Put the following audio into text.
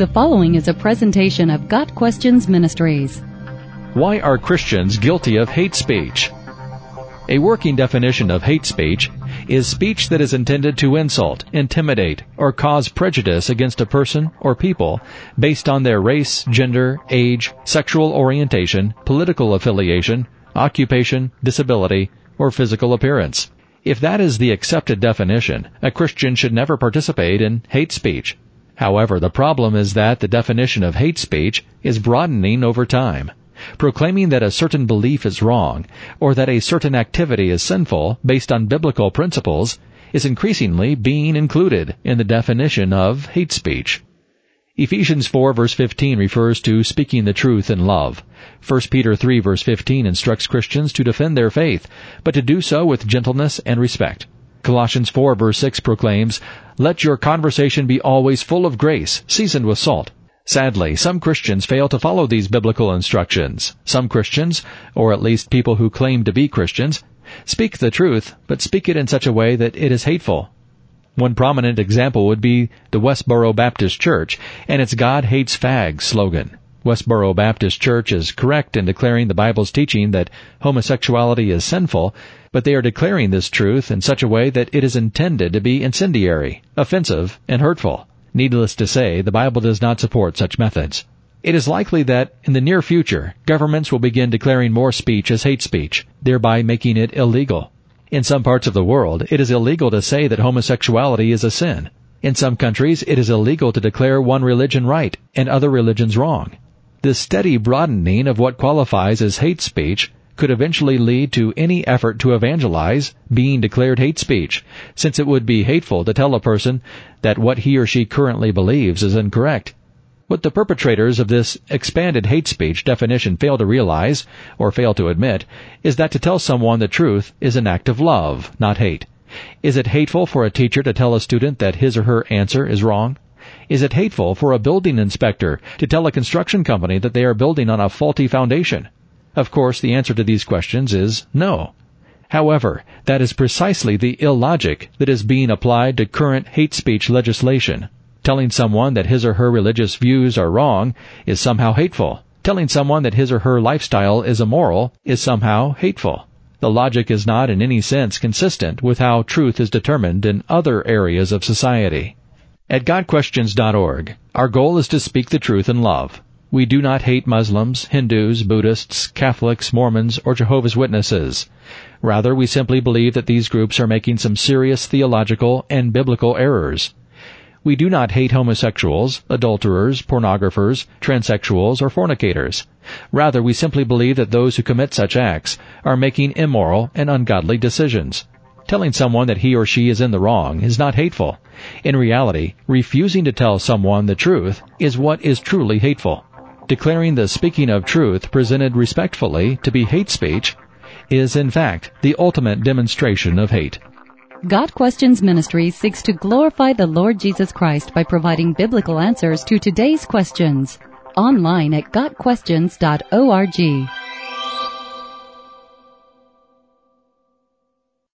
The following is a presentation of Got Questions Ministries. Why are Christians guilty of hate speech? A working definition of hate speech is speech that is intended to insult, intimidate, or cause prejudice against a person or people based on their race, gender, age, sexual orientation, political affiliation, occupation, disability, or physical appearance. If that is the accepted definition, a Christian should never participate in hate speech. However, the problem is that the definition of hate speech is broadening over time. Proclaiming that a certain belief is wrong, or that a certain activity is sinful based on biblical principles, is increasingly being included in the definition of hate speech. Ephesians 4 verse 15 refers to speaking the truth in love. 1 Peter 3 verse 15 instructs Christians to defend their faith, but to do so with gentleness and respect. Colossians 4 verse 6 proclaims, Let your conversation be always full of grace, seasoned with salt. Sadly, some Christians fail to follow these biblical instructions. Some Christians, or at least people who claim to be Christians, speak the truth, but speak it in such a way that it is hateful. One prominent example would be the Westboro Baptist Church and its God hates fags slogan. Westboro Baptist Church is correct in declaring the Bible's teaching that homosexuality is sinful, but they are declaring this truth in such a way that it is intended to be incendiary, offensive, and hurtful. Needless to say, the Bible does not support such methods. It is likely that in the near future, governments will begin declaring more speech as hate speech, thereby making it illegal. In some parts of the world, it is illegal to say that homosexuality is a sin. In some countries, it is illegal to declare one religion right and other religions wrong. This steady broadening of what qualifies as hate speech could eventually lead to any effort to evangelize being declared hate speech, since it would be hateful to tell a person that what he or she currently believes is incorrect. What the perpetrators of this expanded hate speech definition fail to realize, or fail to admit, is that to tell someone the truth is an act of love, not hate. Is it hateful for a teacher to tell a student that his or her answer is wrong? Is it hateful for a building inspector to tell a construction company that they are building on a faulty foundation? Of course, the answer to these questions is no. However, that is precisely the illogic that is being applied to current hate speech legislation. Telling someone that his or her religious views are wrong is somehow hateful. Telling someone that his or her lifestyle is immoral is somehow hateful. The logic is not in any sense consistent with how truth is determined in other areas of society. At GotQuestions.org, our goal is to speak the truth in love. We do not hate Muslims, Hindus, Buddhists, Catholics, Mormons, or Jehovah's Witnesses. Rather, we simply believe that these groups are making some serious theological and biblical errors. We do not hate homosexuals, adulterers, pornographers, transsexuals, or fornicators. Rather, we simply believe that those who commit such acts are making immoral and ungodly decisions. Telling someone that he or she is in the wrong is not hateful. In reality, refusing to tell someone the truth is what is truly hateful. Declaring the speaking of truth presented respectfully to be hate speech is in fact the ultimate demonstration of hate. Got Questions Ministry seeks to glorify the Lord Jesus Christ by providing biblical answers to today's questions. Online at GotQuestions.org.